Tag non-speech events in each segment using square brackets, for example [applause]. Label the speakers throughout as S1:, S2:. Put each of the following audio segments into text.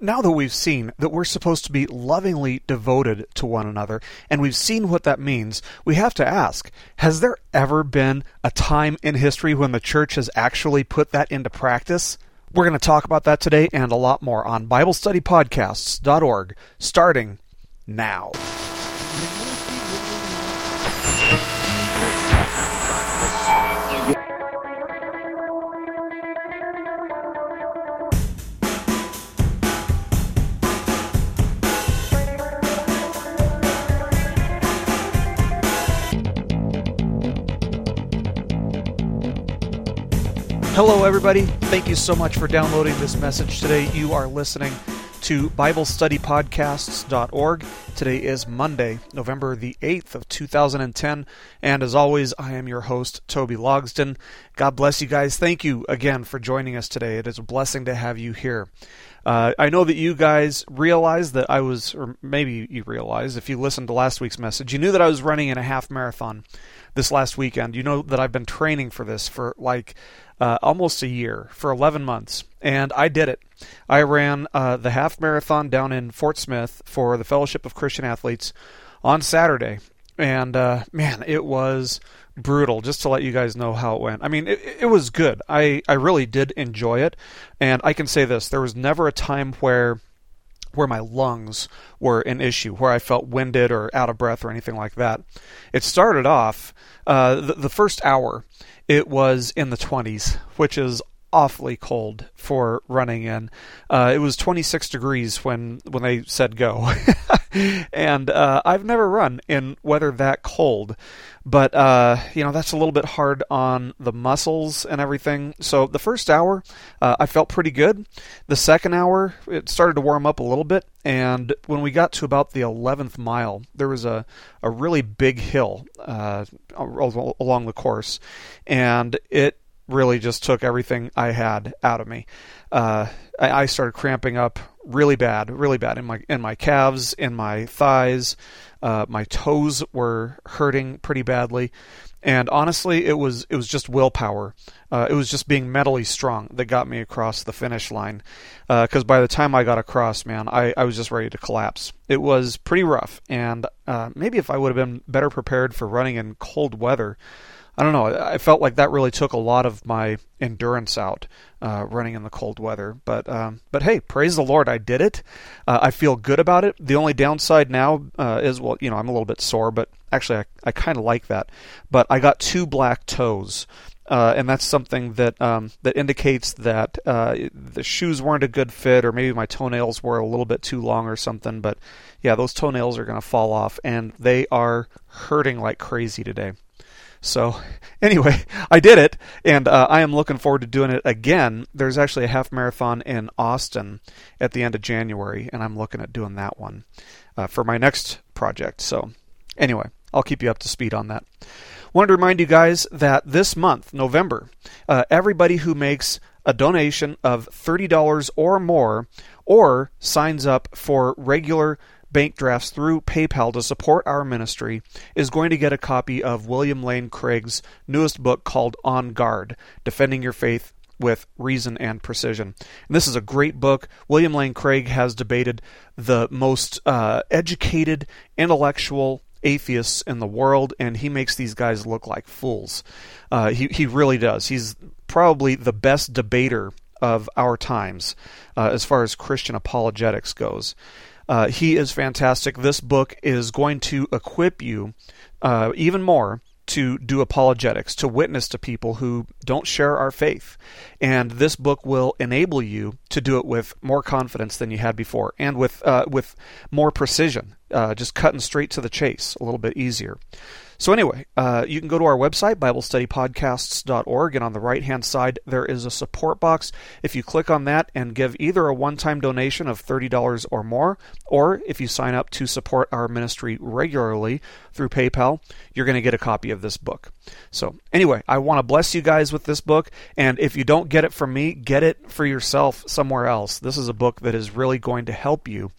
S1: now that we've seen that we're supposed to be lovingly devoted to one another, and we've seen what that means, we have to ask Has there ever been a time in history when the church has actually put that into practice? We're going to talk about that today and a lot more on BibleStudyPodcasts.org, starting now. Hello, everybody. Thank you so much for downloading this message today. You are listening to BibleStudyPodcasts.org. Today is Monday, November the 8th of 2010, and as always, I am your host, Toby Logsden. God bless you guys. Thank you again for joining us today. It is a blessing to have you here. Uh, I know that you guys realized that I was, or maybe you realize if you listened to last week's message, you knew that I was running in a half marathon this last weekend. You know that I've been training for this for like uh, almost a year, for 11 months, and I did it. I ran uh, the half marathon down in Fort Smith for the Fellowship of Christian Athletes on Saturday, and uh, man, it was brutal. Just to let you guys know how it went. I mean, it, it was good. I I really did enjoy it, and I can say this: there was never a time where where my lungs were an issue, where I felt winded or out of breath or anything like that. It started off uh, the, the first hour it was in the 20s, which is awfully cold for running in. Uh, it was 26 degrees when when they said go, [laughs] and uh, I've never run in weather that cold. But uh, you know that's a little bit hard on the muscles and everything. So the first hour, uh, I felt pretty good. The second hour, it started to warm up a little bit, and when we got to about the 11th mile, there was a a really big hill uh, along the course, and it really just took everything I had out of me. Uh, I, I, started cramping up really bad, really bad in my in my calves, in my thighs. Uh, my toes were hurting pretty badly, and honestly, it was it was just willpower. Uh, it was just being mentally strong that got me across the finish line. Because uh, by the time I got across, man, I, I was just ready to collapse. It was pretty rough, and uh, maybe if I would have been better prepared for running in cold weather. I don't know. I felt like that really took a lot of my endurance out uh, running in the cold weather. But um, but hey, praise the Lord, I did it. Uh, I feel good about it. The only downside now uh, is well, you know, I'm a little bit sore, but actually I, I kind of like that. But I got two black toes. Uh, and that's something that um, that indicates that uh, the shoes weren't a good fit, or maybe my toenails were a little bit too long, or something. But yeah, those toenails are going to fall off, and they are hurting like crazy today. So, [laughs] anyway, I did it, and uh, I am looking forward to doing it again. There's actually a half marathon in Austin at the end of January, and I'm looking at doing that one uh, for my next project. So, anyway, I'll keep you up to speed on that. Wanted to remind you guys that this month, November, uh, everybody who makes a donation of $30 or more or signs up for regular bank drafts through PayPal to support our ministry is going to get a copy of William Lane Craig's newest book called On Guard Defending Your Faith with reason and precision. And this is a great book. William Lane Craig has debated the most uh, educated, intellectual atheists in the world, and he makes these guys look like fools. Uh, he he really does. He's probably the best debater of our times uh, as far as Christian apologetics goes. Uh, he is fantastic. This book is going to equip you uh, even more to do apologetics, to witness to people who don't share our faith. And this book will enable you to do it with more confidence than you had before and with, uh, with more precision, uh, just cutting straight to the chase, a little bit easier. So, anyway, uh, you can go to our website, BibleStudyPodcasts.org, and on the right hand side, there is a support box. If you click on that and give either a one time donation of $30 or more, or if you sign up to support our ministry regularly through PayPal, you're going to get a copy of this book. So, anyway, I want to bless you guys with this book, and if you don't get it from me, get it for yourself somewhere else. This is a book that is really going to help you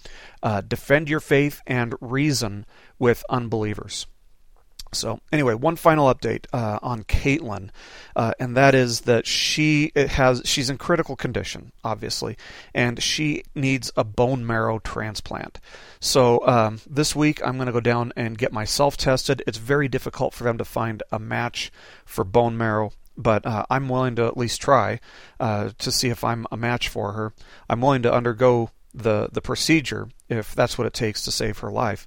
S1: uh, defend your faith and reason with unbelievers. So anyway, one final update uh, on Caitlin, uh, and that is that she has she's in critical condition, obviously, and she needs a bone marrow transplant. So um, this week I'm going to go down and get myself tested. It's very difficult for them to find a match for bone marrow, but uh, I'm willing to at least try uh, to see if I'm a match for her. I'm willing to undergo the the procedure if that's what it takes to save her life.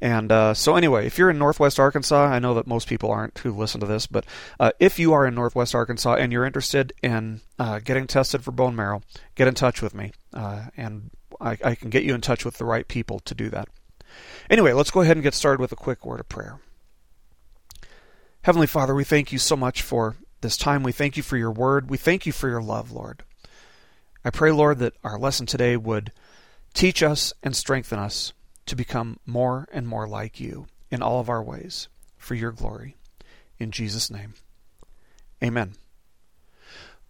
S1: And uh, so, anyway, if you're in Northwest Arkansas, I know that most people aren't who listen to this, but uh, if you are in Northwest Arkansas and you're interested in uh, getting tested for bone marrow, get in touch with me, uh, and I, I can get you in touch with the right people to do that. Anyway, let's go ahead and get started with a quick word of prayer. Heavenly Father, we thank you so much for this time. We thank you for your word. We thank you for your love, Lord. I pray, Lord, that our lesson today would teach us and strengthen us to become more and more like you in all of our ways for your glory. In Jesus' name, amen.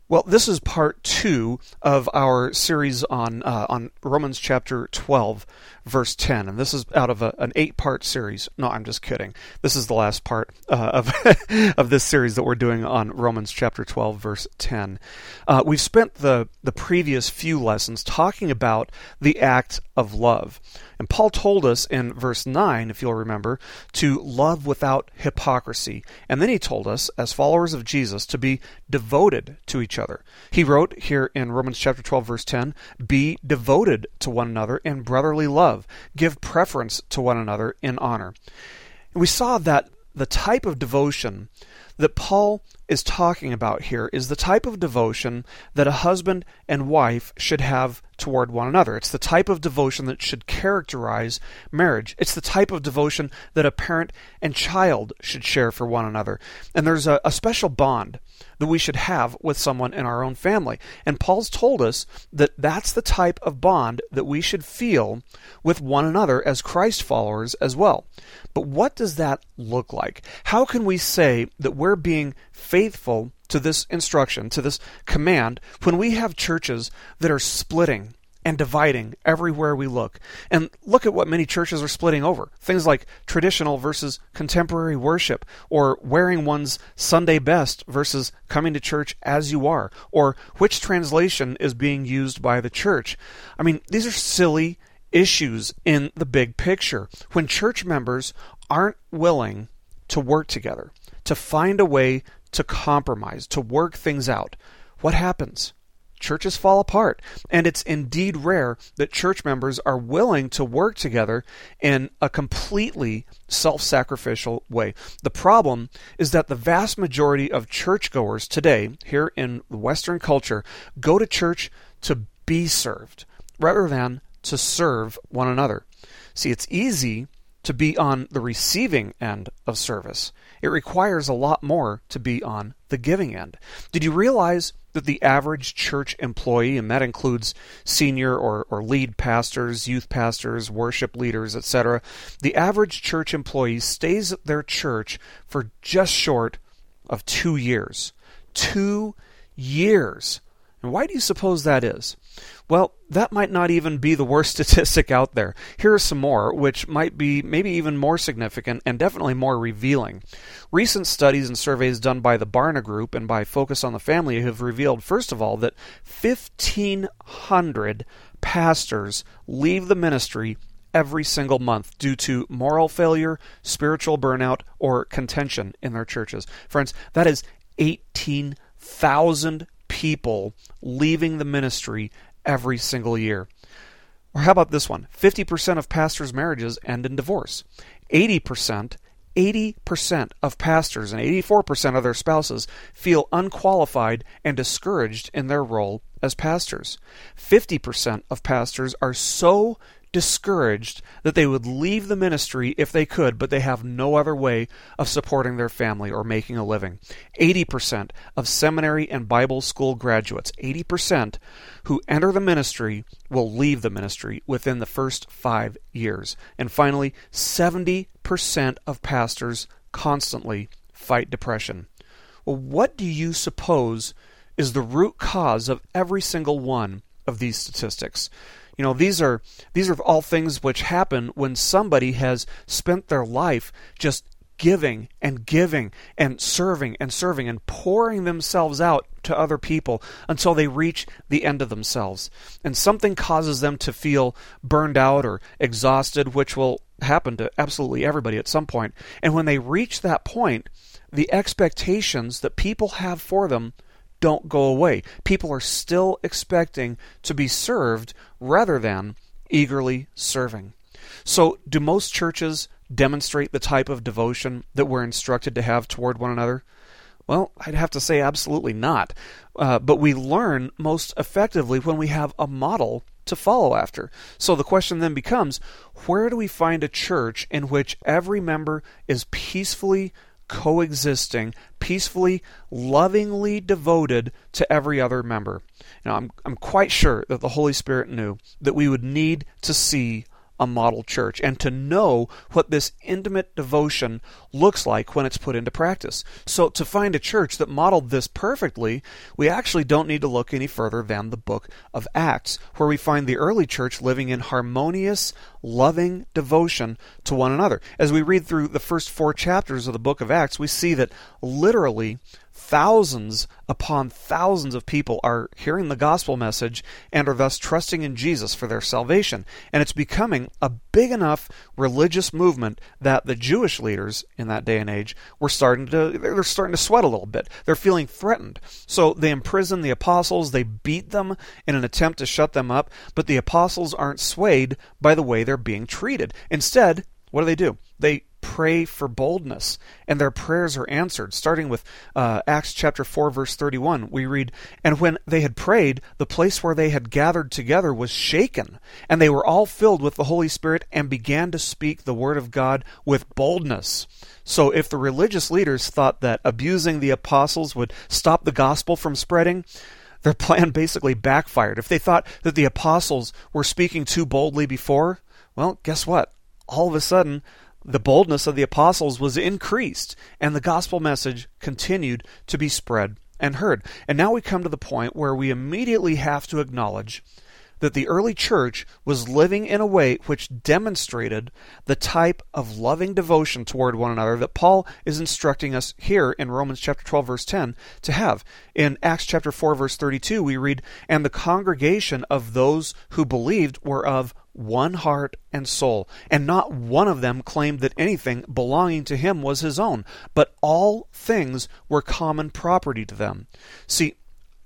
S1: Well, this is part two of our series on uh, on Romans chapter twelve, verse ten, and this is out of a, an eight part series. No, I'm just kidding. This is the last part uh, of [laughs] of this series that we're doing on Romans chapter twelve, verse ten. Uh, we've spent the the previous few lessons talking about the act of love. And Paul told us in verse 9, if you'll remember, to love without hypocrisy. And then he told us, as followers of Jesus, to be devoted to each other. He wrote here in Romans chapter 12, verse 10, Be devoted to one another in brotherly love, give preference to one another in honor. We saw that the type of devotion that Paul is talking about here is the type of devotion that a husband and wife should have toward one another. It's the type of devotion that should characterize marriage. It's the type of devotion that a parent and child should share for one another. And there's a, a special bond that we should have with someone in our own family. And Paul's told us that that's the type of bond that we should feel with one another as Christ followers as well. But what does that look like? How can we say that we're being faithful to this instruction, to this command, when we have churches that are splitting and dividing everywhere we look. And look at what many churches are splitting over. Things like traditional versus contemporary worship, or wearing one's Sunday best versus coming to church as you are, or which translation is being used by the church. I mean, these are silly issues in the big picture. When church members aren't willing to work together, to find a way to compromise, to work things out, what happens? churches fall apart. And it's indeed rare that church members are willing to work together in a completely self sacrificial way. The problem is that the vast majority of churchgoers today, here in Western culture, go to church to be served rather than to serve one another. See, it's easy to be on the receiving end of service. It requires a lot more to be on the giving end. Did you realize that the average church employee, and that includes senior or, or lead pastors, youth pastors, worship leaders, etc., the average church employee stays at their church for just short of two years. Two years. And why do you suppose that is? Well, that might not even be the worst [laughs] statistic out there. Here are some more, which might be maybe even more significant and definitely more revealing. Recent studies and surveys done by the Barna Group and by Focus on the Family have revealed, first of all, that 1,500 pastors leave the ministry every single month due to moral failure, spiritual burnout, or contention in their churches. Friends, that is 18,000 people leaving the ministry every single year. Or how about this one? 50% of pastors' marriages end in divorce. 80%, 80% of pastors and 84% of their spouses feel unqualified and discouraged in their role as pastors. 50% of pastors are so discouraged that they would leave the ministry if they could, but they have no other way of supporting their family or making a living. 80% of seminary and Bible school graduates, 80% who enter the ministry will leave the ministry within the first five years. And finally, 70% of pastors constantly fight depression. Well, what do you suppose is the root cause of every single one of these statistics? You know, these are these are all things which happen when somebody has spent their life just giving and giving and serving and serving and pouring themselves out to other people until they reach the end of themselves. And something causes them to feel burned out or exhausted, which will happen to absolutely everybody at some point. And when they reach that point, the expectations that people have for them don't go away. People are still expecting to be served rather than eagerly serving. So, do most churches demonstrate the type of devotion that we're instructed to have toward one another? Well, I'd have to say absolutely not. Uh, but we learn most effectively when we have a model to follow after. So the question then becomes where do we find a church in which every member is peacefully coexisting, peacefully, lovingly devoted to every other member? Now, I'm, I'm quite sure that the Holy Spirit knew that we would need to see a model church and to know what this intimate devotion looks like when it's put into practice. So, to find a church that modeled this perfectly, we actually don't need to look any further than the book of Acts, where we find the early church living in harmonious, loving devotion to one another. As we read through the first four chapters of the book of Acts, we see that literally thousands upon thousands of people are hearing the gospel message and are thus trusting in Jesus for their salvation. And it's becoming a big enough religious movement that the Jewish leaders in that day and age were starting to they're starting to sweat a little bit. They're feeling threatened. So they imprison the apostles, they beat them in an attempt to shut them up, but the apostles aren't swayed by the way they're being treated. Instead, what do they do? They pray for boldness, and their prayers are answered. Starting with uh, Acts chapter 4, verse 31, we read, And when they had prayed, the place where they had gathered together was shaken, and they were all filled with the Holy Spirit and began to speak the word of God with boldness. So, if the religious leaders thought that abusing the apostles would stop the gospel from spreading, their plan [laughs] basically backfired. If they thought that the apostles were speaking too boldly before, well, guess what? All of a sudden, the boldness of the apostles was increased, and the gospel message continued to be spread and heard. And now we come to the point where we immediately have to acknowledge that the early church was living in a way which demonstrated the type of loving devotion toward one another that Paul is instructing us here in Romans chapter 12 verse 10 to have. In Acts chapter 4 verse 32 we read, "And the congregation of those who believed were of one heart and soul, and not one of them claimed that anything belonging to him was his own, but all things were common property to them. See,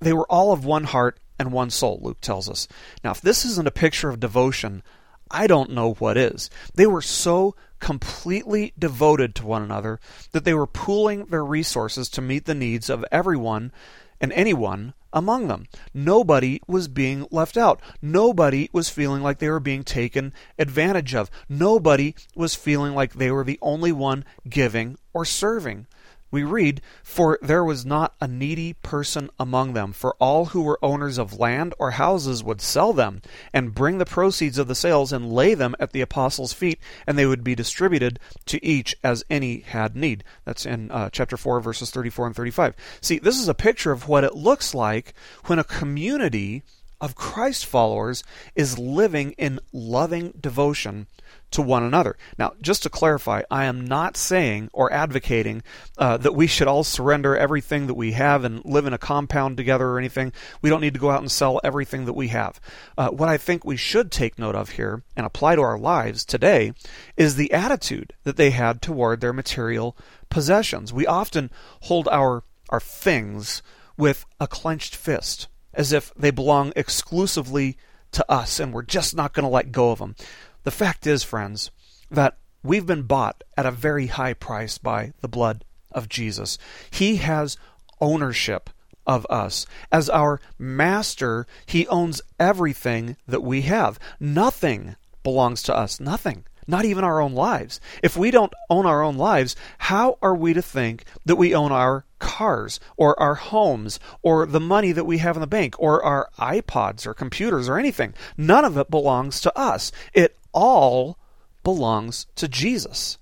S1: they were all of one heart and one soul, Luke tells us. Now, if this isn't a picture of devotion, I don't know what is. They were so completely devoted to one another that they were pooling their resources to meet the needs of everyone and anyone among them. Nobody was being left out. Nobody was feeling like they were being taken advantage of. Nobody was feeling like they were the only one giving or serving we read, For there was not a needy person among them, for all who were owners of land or houses would sell them, and bring the proceeds of the sales and lay them at the apostles' feet, and they would be distributed to each as any had need. That's in uh, chapter 4, verses 34 and 35. See, this is a picture of what it looks like when a community of Christ followers is living in loving devotion to one another. Now, just to clarify, I am not saying or advocating uh, that we should all surrender everything that we have and live in a compound together or anything. We don't need to go out and sell everything that we have. Uh, what I think we should take note of here and apply to our lives today is the attitude that they had toward their material possessions. We often hold our our things with a clenched fist, as if they belong exclusively to us and we're just not going to let go of them. The fact is, friends, that we've been bought at a very high price by the blood of Jesus. He has ownership of us. As our master, he owns everything that we have. Nothing belongs to us. Nothing. Not even our own lives. If we don't own our own lives, how are we to think that we own our cars or our homes or the money that we have in the bank or our iPods or computers or anything? None of it belongs to us. It all belongs to Jesus.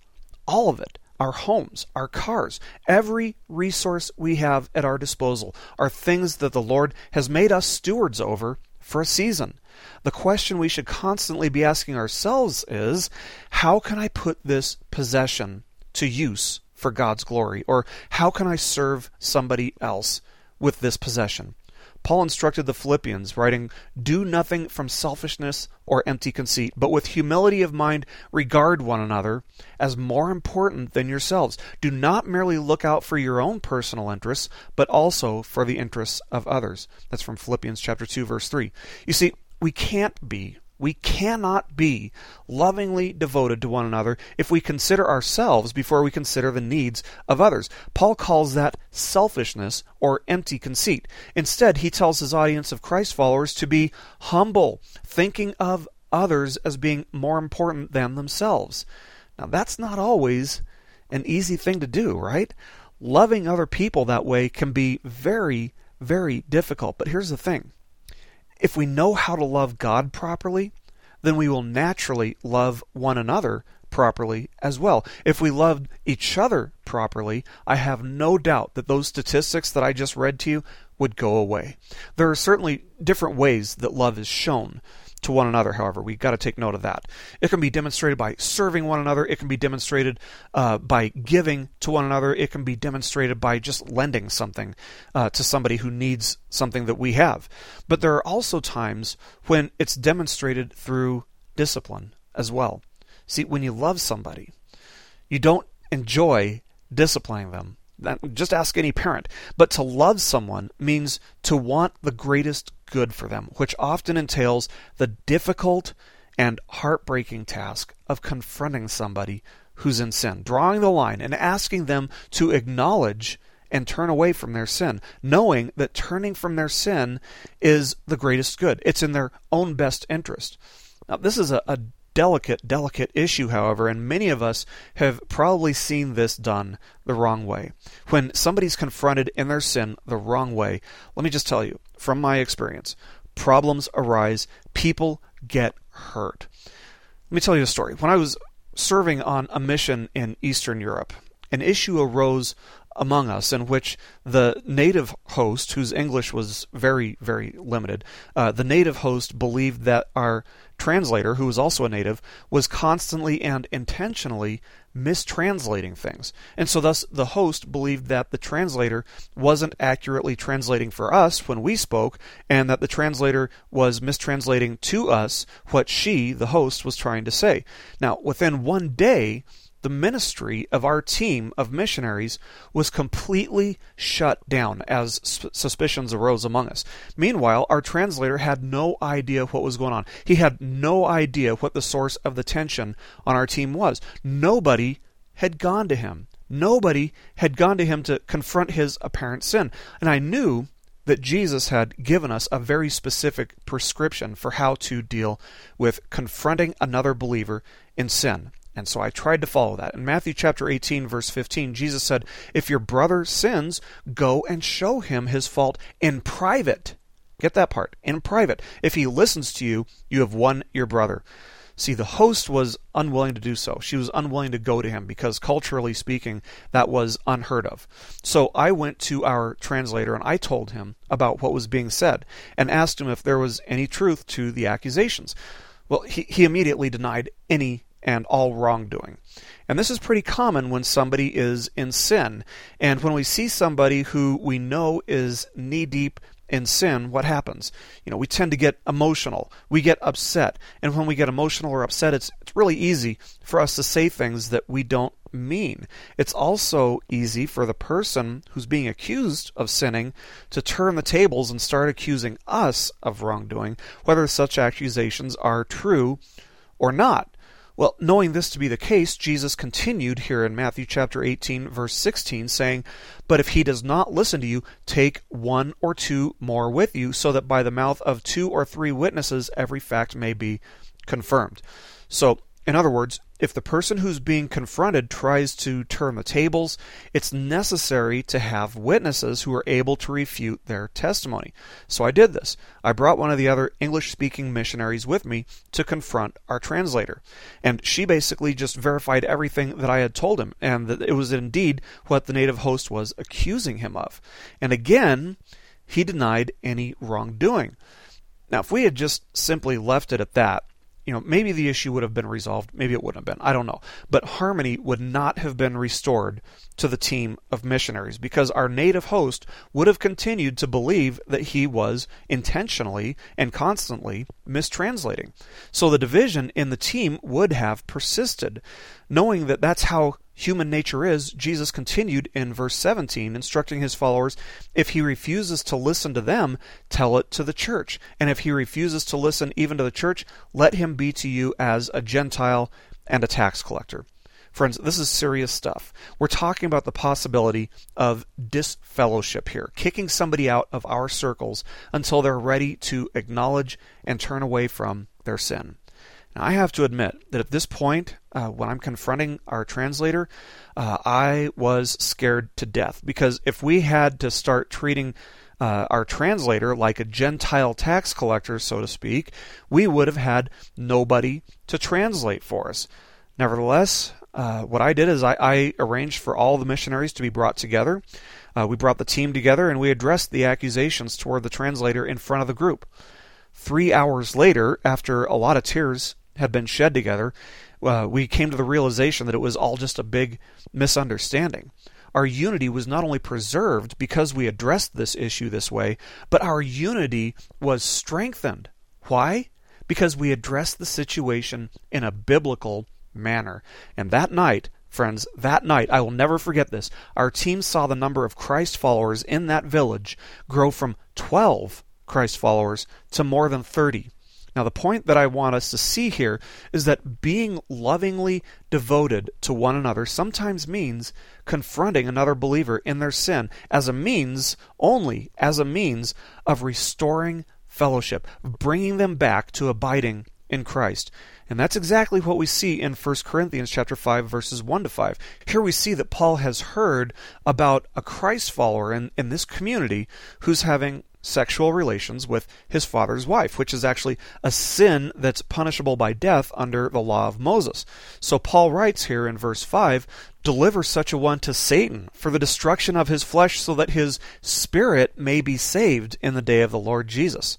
S1: All of it. Our homes, our cars, every resource we have at our disposal are things that the Lord has made us stewards over for a season. The question we should constantly be asking ourselves is how can I put this possession to use for God's glory? Or how can I serve somebody else with this possession? Paul instructed the Philippians, writing, Do nothing from selfishness or empty conceit, but with humility of mind regard one another as more important than yourselves. Do not merely look out for your own personal interests, but also for the interests of others. That's from Philippians chapter 2 verse 3. You see, we can't be we cannot be lovingly devoted to one another if we consider ourselves before we consider the needs of others. Paul calls that selfishness or empty conceit. Instead, he tells his audience of Christ followers to be humble, thinking of others as being more important than themselves. Now, that's not always an easy thing to do, right? Loving other people that way can be very, very difficult. But here's the thing if we know how to love God properly, then we will naturally love one another properly as well. If we love each other properly, I have no doubt that those statistics that I just read to you would go away. There are certainly different ways that love is shown to one another, however. We've got to take note of that. It can be demonstrated by serving one another, it can be demonstrated uh, by giving to one another, it can be demonstrated by just lending something uh, to somebody who needs something that we have. But there are also times when it's demonstrated through discipline as well. See, when you love somebody, you don't enjoy disciplining them. Just ask any parent. But to love someone means to want the greatest good for them, which often entails the difficult and heartbreaking task of confronting somebody who's in sin, drawing the line and asking them to acknowledge and turn away from their sin, knowing that turning from their sin is the greatest good. It's in their own best interest. Now, this is a, a delicate, delicate issue, however, and many of us have probably seen this done the wrong way. When somebody's confronted in their sin the wrong way, let me just tell you, from my experience, problems arise, people get hurt. Let me tell you a story. When I was serving on a mission in Eastern Europe, an issue arose among us in which the native host, whose English was very, very limited, uh, the native host believed that our translator, who was also a native, was constantly and intentionally mistranslating things. And so, thus, the host believed that the translator wasn't accurately translating for us when we spoke, and that the translator was mistranslating to us what she, the host, was trying to say. Now, within one day, the ministry of our team of missionaries was completely shut down as suspicions arose among us. Meanwhile, our translator had no idea what was going on. He had no idea what the source of the tension on our team was. Nobody had gone to him. Nobody had gone to him to confront his apparent sin. And I knew that Jesus had given us a very specific prescription for how to deal with confronting another believer in sin. And so I tried to follow that. In Matthew chapter 18, verse 15, Jesus said, If your brother sins, go and show him his fault in private. Get that part. In private. If he listens to you, you have won your brother. See, the host was unwilling to do so. She was unwilling to go to him because, culturally speaking, that was unheard of. So I went to our translator and I told him about what was being said and asked him if there was any truth to the accusations. Well, he, he immediately denied any and all wrongdoing. And this is pretty common when somebody is in sin. And when we see somebody who we know is knee deep in sin, what happens? You know, we tend to get emotional. We get upset. And when we get emotional or upset, it's, it's really easy for us to say things that we don't mean. It's also easy for the person who's being accused of sinning to turn the tables and start accusing us of wrongdoing, whether such accusations are true or not. Well, knowing this to be the case, Jesus continued here in Matthew chapter 18 verse 16 saying, "But if he does not listen to you, take one or two more with you, so that by the mouth of two or three witnesses every fact may be confirmed." So, in other words, if the person who's being confronted tries to turn the tables, it's necessary to have witnesses who are able to refute their testimony. So I did this. I brought one of the other English speaking missionaries with me to confront our translator. And she basically just verified everything that I had told him, and that it was indeed what the native host was accusing him of. And again, he denied any wrongdoing. Now, if we had just simply left it at that, you know, maybe the issue would have been resolved, maybe it wouldn't have been. I don't know. But harmony would not have been restored to the team of missionaries because our native host would have continued to believe that he was intentionally and constantly mistranslating. So the division in the team would have persisted. Knowing that that's how human nature is, Jesus continued in verse 17, instructing his followers if he refuses to listen to them, tell it to the church. And if he refuses to listen even to the church, let him be to you as a Gentile and a tax collector. Friends, this is serious stuff. We're talking about the possibility of disfellowship here, kicking somebody out of our circles until they're ready to acknowledge and turn away from their sin. Now, I have to admit that at this point, uh, when I'm confronting our translator, uh, I was scared to death because if we had to start treating uh, our translator like a Gentile tax collector, so to speak, we would have had nobody to translate for us. Nevertheless, uh, what I did is I, I, arranged for all the missionaries to be brought together. Uh, we brought the team together and we addressed the accusations toward the translator in front of the group. Three hours later, after a lot of tears had been shed together, uh, we came to the realization that it was all just a big misunderstanding. Our unity was not only preserved because we addressed this issue this way, but our unity was strengthened. Why? Because we addressed the situation in a biblical manner. And that night, friends, that night, I will never forget this, our team saw the number of Christ followers in that village grow from 12 Christ followers to more than 30. Now, the point that I want us to see here is that being lovingly devoted to one another sometimes means confronting another believer in their sin as a means, only as a means, of restoring fellowship, bringing them back to abiding in Christ. And that's exactly what we see in 1 Corinthians chapter 5 verses 1 to 5. Here we see that Paul has heard about a Christ follower in, in this community who's having sexual relations with his father's wife, which is actually a sin that's punishable by death under the law of Moses. So Paul writes here in verse 5 Deliver such a one to Satan for the destruction of his flesh, so that his spirit may be saved in the day of the Lord Jesus.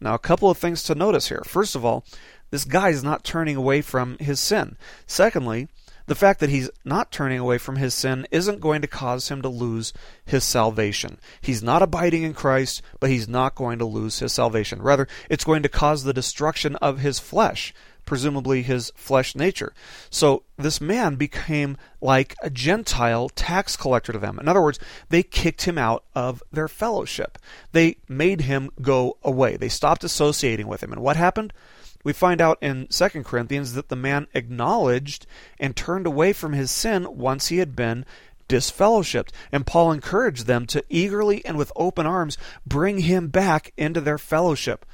S1: Now, a couple of things to notice here. First of all, this guy is not turning away from his sin. Secondly, the fact that he's not turning away from his sin isn't going to cause him to lose his salvation. He's not abiding in Christ, but he's not going to lose his salvation. Rather, it's going to cause the destruction of his flesh, presumably his flesh nature. So this man became like a Gentile tax collector to them. In other words, they kicked him out of their fellowship. They made him go away. They stopped associating with him. And what happened? We find out in 2 Corinthians that the man acknowledged and turned away from his sin once he had been disfellowshipped. And Paul encouraged them to eagerly and with open arms bring him back into their fellowship.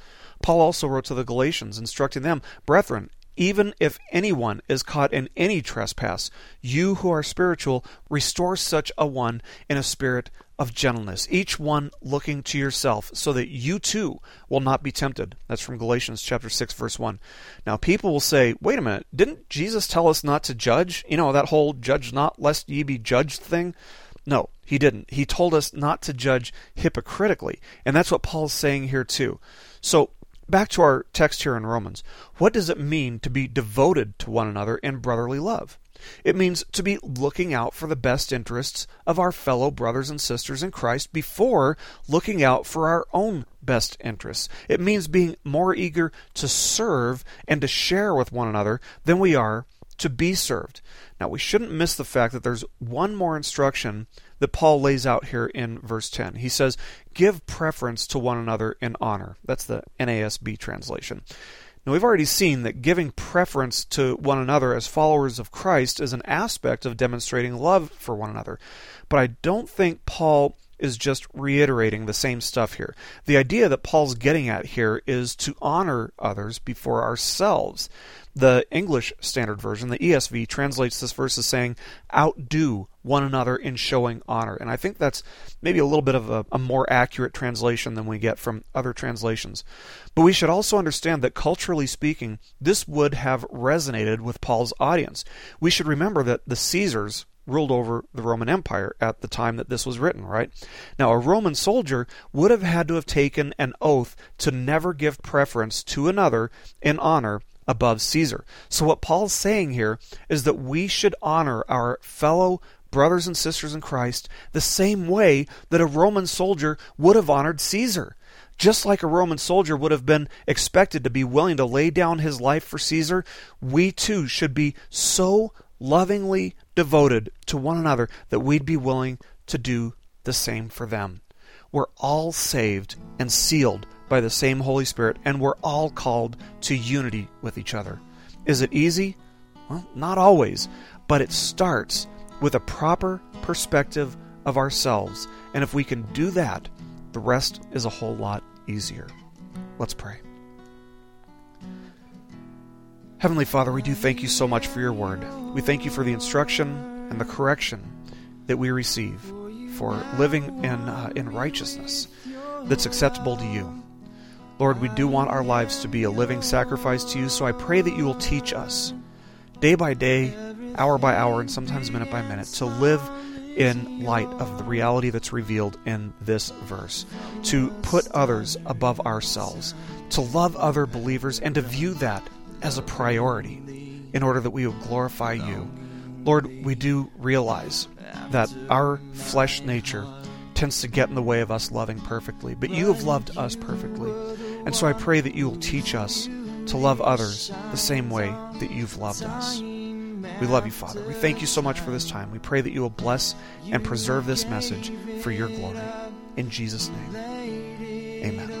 S1: Paul also wrote to the Galatians, instructing them, Brethren, even if anyone is caught in any trespass, you who are spiritual, restore such a one in a spirit of gentleness, each one looking to yourself, so that you too will not be tempted. That's from Galatians chapter 6 verse 1. Now people will say, "Wait a minute, didn't Jesus tell us not to judge? You know, that whole judge not lest ye be judged thing?" No, he didn't. He told us not to judge hypocritically, and that's what Paul's saying here too. So, back to our text here in Romans. What does it mean to be devoted to one another in brotherly love? It means to be looking out for the best interests of our fellow brothers and sisters in Christ before looking out for our own best interests. It means being more eager to serve and to share with one another than we are to be served. Now, we shouldn't miss the fact that there's one more instruction that Paul lays out here in verse 10. He says, Give preference to one another in honor. That's the NASB translation. Now, we've already seen that giving preference to one another as followers of Christ is an aspect of demonstrating love for one another. But I don't think Paul is just reiterating the same stuff here. The idea that Paul's getting at here is to honor others before ourselves. The English Standard Version, the ESV, translates this verse as saying, outdo one another in showing honor. And I think that's maybe a little bit of a, a, more accurate translation than we get from other translations. But we should also understand that culturally speaking, this would have resonated with Paul's audience. We should remember that the Caesars ruled over the Roman Empire at the time that this was written, right? Now, a Roman soldier would have had to have taken an oath to never give preference to another in honor above Caesar. So, what Paul's saying here is that we should honor our fellow brothers and sisters in Christ the same way that a Roman soldier would have honored Caesar. Just like a Roman soldier would have been expected to be willing to lay down his life for Caesar, we too should be so lovingly devoted to one another that we'd be willing to do the same for them. We're all saved and sealed by the same Holy Spirit, and we're all called to unity with each other. Is it easy? Well, not always, but it starts with a proper perspective of ourselves. And if we can do that, the rest is a whole lot easier. Let's pray. Heavenly Father, we do thank you so much for your word. We thank you for the instruction and the correction that we receive for living in, uh, in righteousness that's acceptable to you. Lord, we do want our lives to be a living sacrifice to you, so I pray that you will teach us day by day, hour by hour, and sometimes minute by minute to live in light of the reality that's revealed in this verse, to put others above ourselves, to love other believers, and to view that as a priority in order that we will glorify you. Lord, we do realize that our flesh nature tends to get in the way of us loving perfectly, but you have loved us perfectly. And so I pray that you will teach us to love others the same way that you've loved us. We love you, Father. We thank you so much for this time. We pray that you will bless and preserve this message for your glory. In Jesus' name, amen.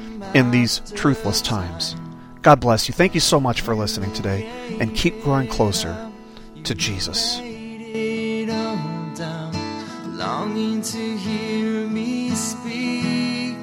S1: in these truthless times. God bless you. Thank you so much for listening today, and keep growing closer to Jesus. Longing to hear me speak,